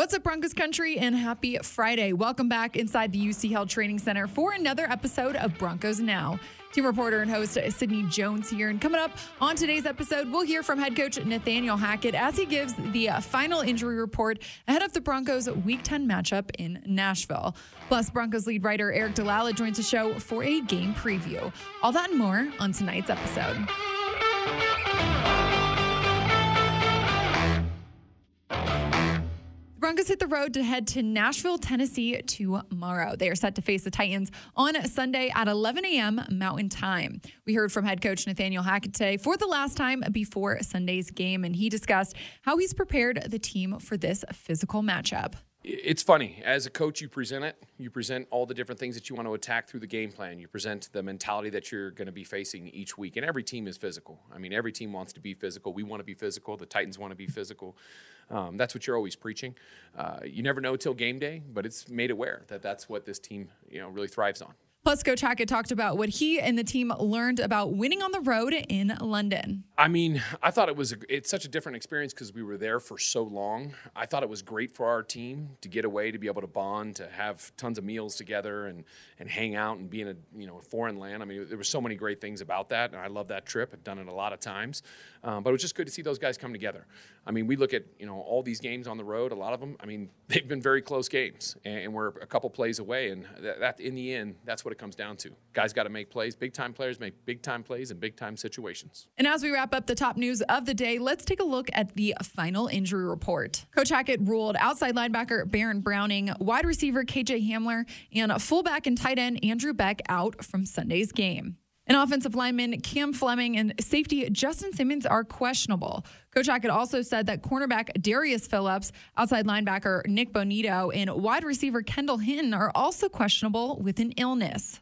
What's up, Broncos country, and happy Friday. Welcome back inside the UC Health Training Center for another episode of Broncos Now. Team reporter and host Sydney Jones here. And coming up on today's episode, we'll hear from head coach Nathaniel Hackett as he gives the final injury report ahead of the Broncos' Week 10 matchup in Nashville. Plus, Broncos lead writer Aric DiLalla joins the show for a game preview. All that and more on tonight's episode. Broncos hit the road to head to Nashville, Tennessee tomorrow. They are set to face the Titans on Sunday at 11 a.m. Mountain Time. We heard from head coach Nathaniel Hackett today for the last time before Sunday's game, and he discussed how he's prepared the team for this physical matchup. It's funny. As a coach, you present it. You present all the different things that you want to attack through the game plan. You present the mentality that you're going to be facing each week. And every team is physical. I mean, every team wants to be physical. We want to be physical. The Titans want to be physical. Um, that's what you're always preaching. Uh, you never know till game day, but it's made aware that that's what this team, you know, really thrives on. Plus, Hackett talked about what he and the team learned about winning on the road in London. I mean, I thought it was a, it's such a different experience because we were there for so long. I thought it was great for our team to get away, to be able to bond, to have tons of meals together, and and hang out and be in a you know a foreign land. I mean, there were so many great things about that, and I love that trip. I've done it a lot of times, um, but it was just good to see those guys come together. I mean, we look at you know all these games on the road. A lot of them, I mean, they've been very close games, and, we're a couple plays away, and that, that in the end, that's what it comes down to. Guys got to make plays. Big time players make big time plays in big time situations. And as we wrap up the top news of the day, let's take a look at the final injury report. Coach Hackett ruled outside linebacker Baron Browning, wide receiver KJ Hamler, and fullback and tight end Andrew Beck out from Sunday's game. An offensive lineman Cam Fleming and safety Justin Simmons are questionable. Coach Hackett also said that cornerback Darius Phillips, outside linebacker Nik Bonitto, and wide receiver Kendall Hinton are also questionable with an illness.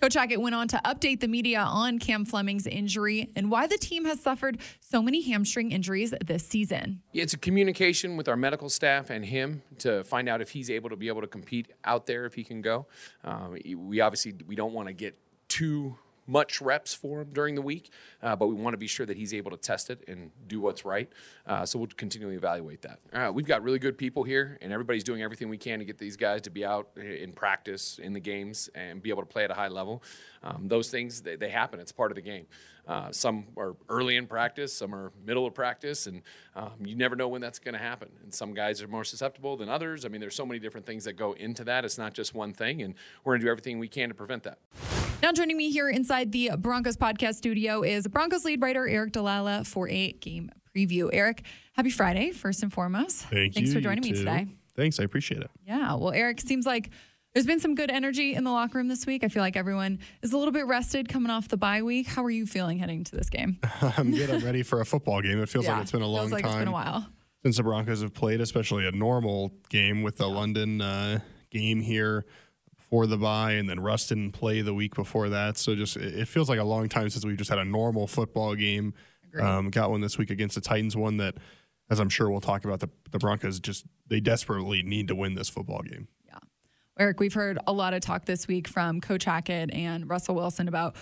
Coach Hackett went on to update the media on Cam Fleming's injury and why the team has suffered so many hamstring injuries this season. It's a communication with our medical staff and him to find out if he's able to be able to compete out there if he can go. Um, we obviously we don't want to get too much reps for him during the week, uh, but we want to be sure that he's able to test it and do what's right. Uh, so we'll continually evaluate that. Uh, we've got really good people here, and everybody's doing everything we can to get these guys to be out in practice, in the games, and be able to play at a high level. Um, those things they, they, happen. It's part of the game. Uh, some are early in practice, some are middle of practice, and um, you never know when that's going to happen. And some guys are more susceptible than others. I mean, there's so many different things that go into that. It's not just one thing, and we're going to do everything we can to prevent that. Now, joining me here inside the Broncos podcast studio is Broncos lead writer Aric DiLalla for a game preview. Aric, happy Friday, first and foremost. Thank Thanks you, for joining you me today. Thanks, I appreciate it. Yeah, well, Aric, seems like there's been some good energy in the locker room this week. I feel like everyone is a little bit rested coming off the bye week. How are you feeling heading to this game? I'm good. I'm ready for a football game. It feels yeah, like it's been a long like time. It's been a while since the Broncos have played, especially a normal game with the yeah. London uh, game here before the bye, and then Russ didn't play the week before that. So just it feels like a long time since we just had a normal football game. Um, got one this week against the Titans, one that, as I'm sure we'll talk about, the the Broncos just they desperately need to win this football game. Yeah, Aric, we've heard a lot of talk this week from Coach Hackett and Russell Wilson about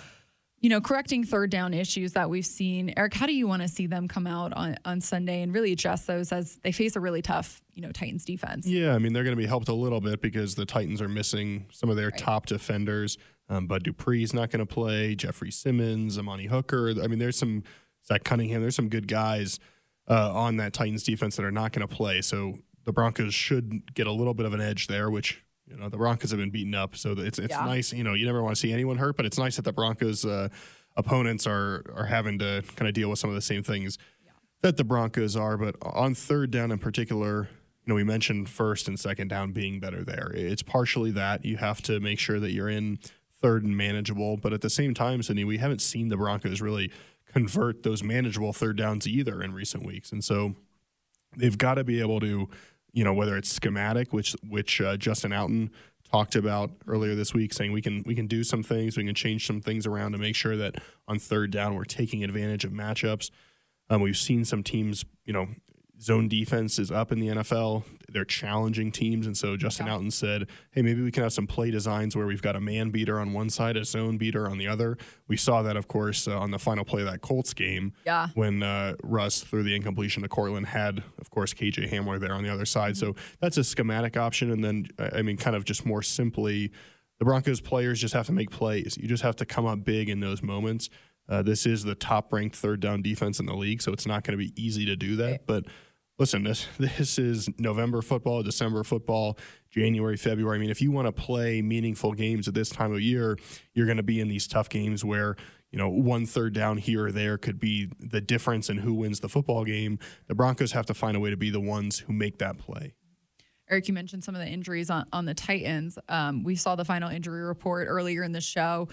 you know, correcting third down issues that we've seen. Aric, how do you want to see them come out on, on Sunday and really address those as they face a really tough, you know, Titans defense? Yeah, I mean, they're going to be helped a little bit because the Titans are missing some of their right. top defenders. Um, Bud Dupree's not going to play. Jeffrey Simmons, Amani Hooker. I mean, there's some Zach Cunningham. There's some good guys uh, on that Titans defense that are not going to play. So the Broncos should get a little bit of an edge there, which you know the Broncos have been beaten up, so it's it's yeah. nice. You know, you never want to see anyone hurt, but it's nice that the Broncos uh, opponents are are having to kind of deal with some of the same things yeah. that the Broncos are. But on third down in particular, you know, we mentioned first and second down being better there. It's partially that you have to make sure that you're in third and manageable, but at the same time, Sydney, we haven't seen the Broncos really convert those manageable third downs either in recent weeks, and so they've got to be able to you know whether it's schematic, which which uh, Justin Outten talked about earlier this week, saying we can we can do some things, we can change some things around to make sure that on third down we're taking advantage of matchups. Um, we've seen some teams, you know, zone defense is up in the NFL. They're challenging teams. And so Justin yeah. Outten said, hey, maybe we can have some play designs where we've got a man beater on one side, a zone beater on the other. We saw that, of course, uh, on the final play of that Colts game yeah. when uh, Russ threw the incompletion to Courtland, had, of course, KJ Hamler there on the other side. Mm-hmm. So that's a schematic option. And then, I mean, kind of just more simply, the Broncos players just have to make plays. You just have to come up big in those moments. Uh, this is the top ranked third down defense in the league, so it's not going to be easy to do that. But listen, this this is November football, December football, January, February. I mean, if you want to play meaningful games at this time of year, you're going to be in these tough games where you know one third down here or there could be the difference in who wins the football game. The Broncos have to find a way to be the ones who make that play. Aric, you mentioned some of the injuries on, on the Titans. Um, we saw the final injury report earlier in the show.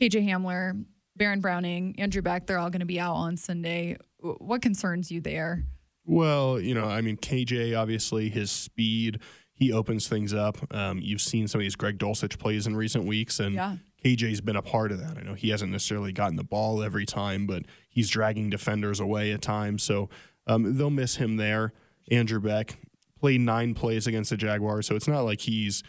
KJ Hamler, Baron Browning, Andrew Beck, they're all going to be out on Sunday. What concerns you there? Well, you know, I mean, KJ, obviously, his speed, he opens things up. Um, you've seen some of these Greg Dulcich plays in recent weeks, and yeah. KJ's been a part of that. I know he hasn't necessarily gotten the ball every time, but he's dragging defenders away at times. So um, they'll miss him there. Andrew Beck played nine plays against the Jaguars, so it's not like he's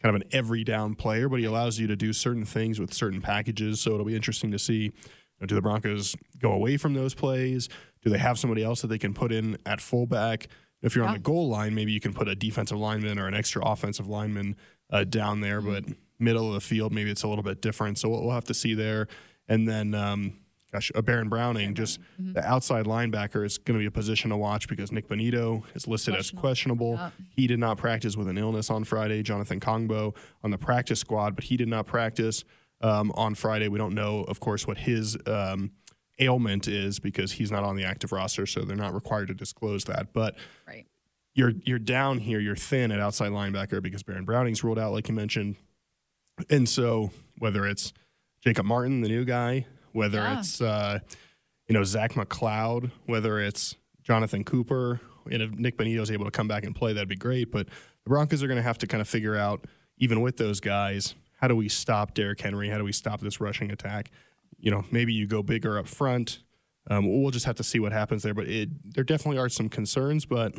kind of an every down player, but he allows you to do certain things with certain packages. So it'll be interesting to see know, do the Broncos go away from those plays? Do they have somebody else that they can put in at fullback? If you're yeah. on the goal line, maybe you can put a defensive lineman or an extra offensive lineman uh, down there, mm-hmm. but middle of the field, maybe it's a little bit different. So we'll, have to see there. And then, um, gosh, a Baron Browning, just mm-hmm. the outside linebacker is going to be a position to watch because Nik Bonitto is listed questionable. as questionable. Yeah. He did not practice with an illness on Friday. Jonathan Kongbo on the practice squad, but he did not practice um, on Friday. We don't know, of course, what his um, ailment is because he's not on the active roster, so they're not required to disclose that. But right. you're you're down here, you're thin at outside linebacker because Baron Browning's ruled out, like you mentioned, and so whether it's Jacob Martin, the new guy, whether yeah. it's uh, you know Zach McCloud, whether it's Jonathan Cooper, and if Nik Bonitto's able to come back and play, that'd be great. But the Broncos are going to have to kind of figure out, even with those guys, how do we stop Derrick Henry? How do we stop this rushing attack? You know, maybe you go bigger up front. Um, we'll just have to see what happens there. But it, there definitely are some concerns. But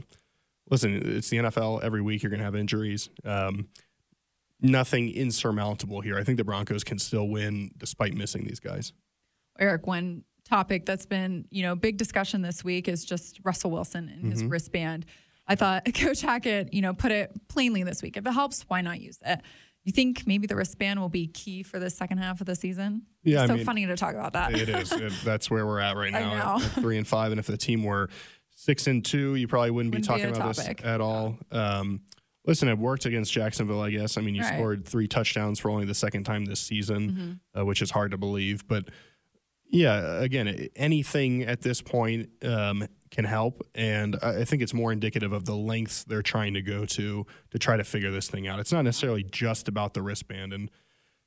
listen, it's the NFL. Every week you're going to have injuries. Um, nothing insurmountable here. I think the Broncos can still win despite missing these guys. Aric, one topic that's been you know big discussion this week is just Russell Wilson and his mm-hmm. wristband. I thought Coach Hackett, you know, put it plainly this week. If it helps, why not use it? You think maybe the wristband will be key for the second half of the season? Yeah, it's so I mean, funny to talk about that. it is. It, that's where we're at right now, at, at three and five. And if the team were six and two, you probably wouldn't, wouldn't be talking be about topic. this at all. Um, listen, it worked against Jacksonville, I guess. I mean, you right. scored three touchdowns for only the second time this season, mm-hmm. uh, which is hard to believe. But yeah, again, anything at this point um, can help. And I think it's more indicative of the lengths they're trying to go to to try to figure this thing out. It's not necessarily just about the wristband. And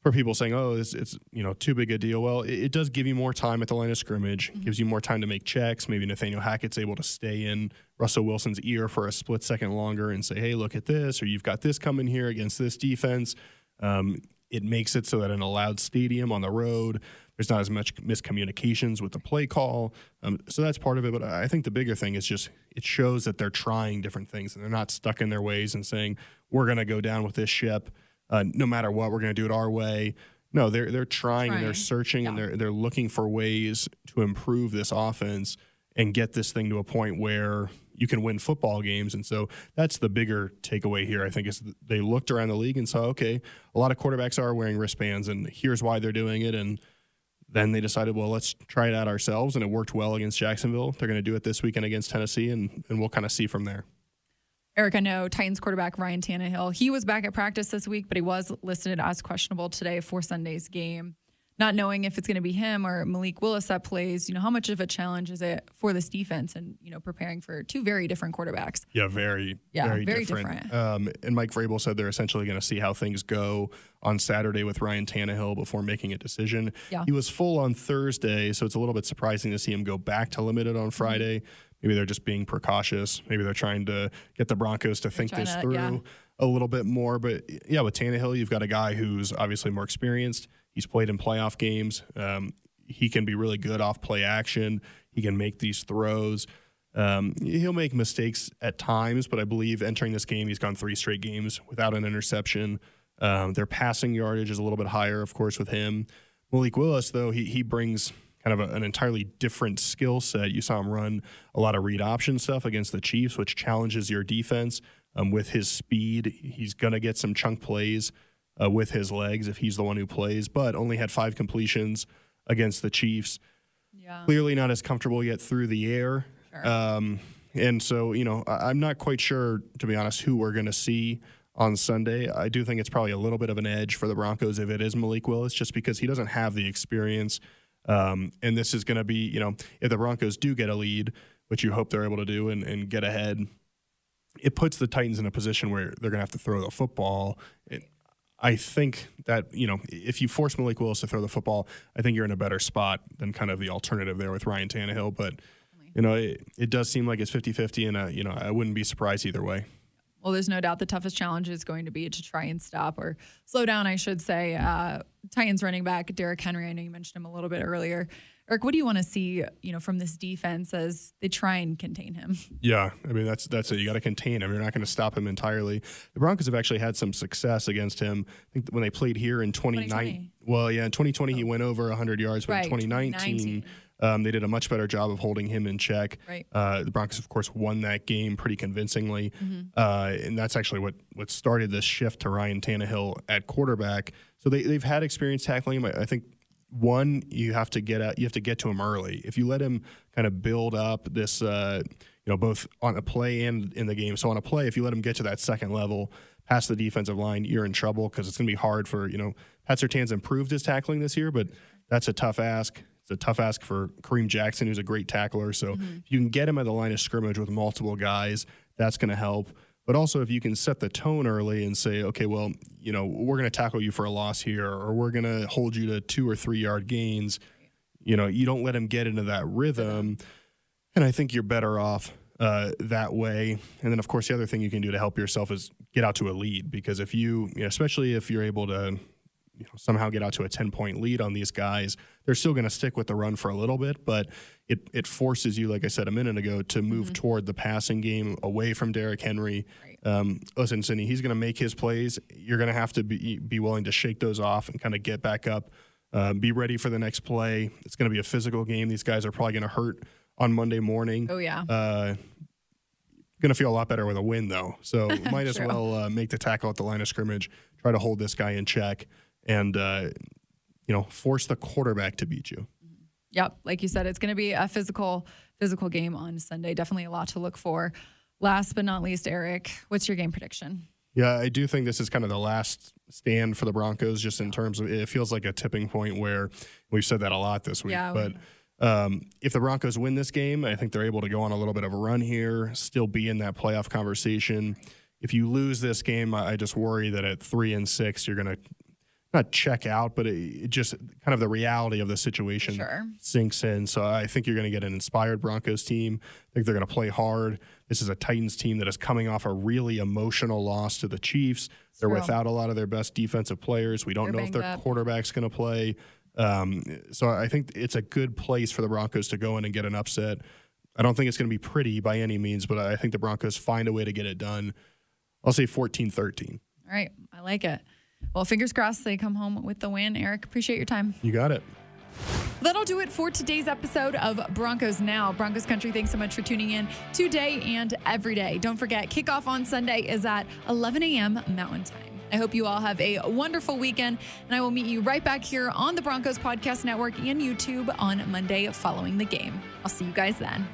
for people saying, "Oh, it's, it's you know too big a deal," well, it, it, does give you more time at the line of scrimmage. Mm-hmm. Gives you more time to make checks. Maybe Nathaniel Hackett's able to stay in Russell Wilson's ear for a split second longer and say, "Hey, look at this," or "You've got this coming here against this defense." Um, it makes it so that in a loud stadium on the road, there's not as much miscommunications with the play call. Um, so that's part of it. But I think the bigger thing is just it shows that they're trying different things and they're not stuck in their ways and saying, we're going to go down with this ship. Uh, no matter what, we're going to do it our way. No, they're they're trying, trying. and they're searching yeah. and they're they're looking for ways to improve this offense and get this thing to a point where you can win football games. And so that's the bigger takeaway here, I think, is they looked around the league and saw, okay, a lot of quarterbacks are wearing wristbands, and here's why they're doing it. And then they decided, well, let's try it out ourselves, and it worked well against Jacksonville. They're going to do it this weekend against Tennessee, and, and we'll kind of see from there. Aric, I know Titans quarterback Ryan Tannehill. He was back at practice this week, but he was listed as questionable today for Sunday's game not knowing if it's going to be him or Malik Willis that plays, you know, how much of a challenge is it for this defense and, you know, preparing for two very different quarterbacks? Yeah, very, yeah, very, very different. different. Um, and Mike Vrabel said they're essentially going to see how things go on Saturday with Ryan Tannehill before making a decision. Yeah. He was full on Thursday, so it's a little bit surprising to see him go back to limited on mm-hmm. Friday. Maybe they're just being precautious. Maybe they're trying to get the Broncos to they're think this to, through. Yeah a little bit more. But yeah, with Tannehill, you've got a guy who's obviously more experienced. He's played in playoff games. Um, he can be really good off play action. He can make these throws. Um, he'll make mistakes at times, but I believe entering this game, he's gone three straight games without an interception. Um, their passing yardage is a little bit higher, of course, with him. Malik Willis, though, he he brings kind of a, an entirely different skill set. You saw him run a lot of read option stuff against the Chiefs, which challenges your defense. Um, with his speed, he's going to get some chunk plays uh, with his legs if he's the one who plays, but only had five completions against the Chiefs. Yeah. Clearly not as comfortable yet through the air. Sure. Um, and so, you know, I- I'm not quite sure, to be honest, who we're going to see on Sunday. I do think it's probably a little bit of an edge for the Broncos if it is Malik Willis, just because he doesn't have the experience. Um, and this is going to be, you know, if the Broncos do get a lead, which you hope they're able to do and, and get ahead, it puts the Titans in a position where they're going to have to throw the football. And I think that, you know, if you force Malik Willis to throw the football, I think you're in a better spot than kind of the alternative there with Ryan Tannehill. But, you know, it, it does seem like it's 50 50, and, uh, you know, I wouldn't be surprised either way. Well, there's no doubt the toughest challenge is going to be to try and stop or slow down, I should say. Uh, Titans running back Derrick Henry. I know you mentioned him a little bit earlier. Aric, what do you want to see, you know, from this defense as they try and contain him? Yeah, I mean that's that's it. You got to contain him. You're not going to stop him entirely. The Broncos have actually had some success against him. I think when they played here in 2019. 2020. Well, yeah, in 2020 he went over 100 yards, but Right, in 2019, 2019. Um, they did a much better job of holding him in check. Right. Uh, the Broncos, of course, won that game pretty convincingly, Mm-hmm. uh, and that's actually what what started this shift to Ryan Tannehill at quarterback. So they they've had experience tackling him. I, I think one you have to get out, you have to get to him early. If you let him kind of build up this, uh, you know, both on a play and in the game. So on a play, if you let him get to that second level past the defensive line, you're in trouble because it's going to be hard for you know. Pat Surtain's improved his tackling this year, but that's a tough ask. It's a tough ask for Kareem Jackson, who's a great tackler. So if you can get him at the line of scrimmage with multiple guys, that's going to help. But also, if you can set the tone early and say, okay, well, you know, we're going to tackle you for a loss here, or we're going to hold you to two or three yard gains, you know, you don't let him get into that rhythm. And I think you're better off uh, that way. And then, of course, the other thing you can do to help yourself is get out to a lead because if you, you know, especially if you're able to you know, somehow get out to a 10 point lead on these guys, they're still going to stick with the run for a little bit, but it, it forces you, like I said a minute ago, to move toward the passing game away from Derrick Henry. Um, listen, Sydney, he's going to make his plays. You're going to have to be, be willing to shake those off and kind of get back up, um, be ready for the next play. It's going to be a physical game. These guys are probably going to hurt on Monday morning. Oh, yeah. Uh, going to feel a lot better with a win, though. So might as well uh, make the tackle at the line of scrimmage, try to hold this guy in check, and uh, you know force the quarterback to beat you. Yep, like you said, it's going to be a physical physical game on Sunday. Definitely a lot to look for. Last but not least, Aric, what's your game prediction? Yeah, I do think this is kind of the last stand for the Broncos, just in terms of it feels like a tipping point where we've said that a lot this week. Yeah, but um, if the Broncos win this game, I think they're able to go on a little bit of a run here, still be in that playoff conversation. If you lose this game, I I just worry that at three and six, you're going to not check out, but it, it just kind of the reality of the situation Sure. sinks in. So I think you're going to get an inspired Broncos team. I think they're going to play hard. This is a Titans team that is coming off a really emotional loss to the Chiefs. They're True. without a lot of their best defensive players. We don't They're know if their up. quarterback's going to play. Um, so I think it's a good place for the Broncos to go in and get an upset. I don't think it's going to be pretty by any means, but I think the Broncos find a way to get it done. I'll say 14 13. All right, I like it. Well, fingers crossed they come home with the win. Aric, appreciate your time. You got it. That'll do it for today's episode of Broncos Now. Broncos Country, thanks so much for tuning in today and every day. Don't forget, kickoff on Sunday is at 11 a.m. Mountain Time. I hope you all have a wonderful weekend, and I will meet you right back here on the Broncos Podcast Network and YouTube on Monday following the game. I'll see you guys then.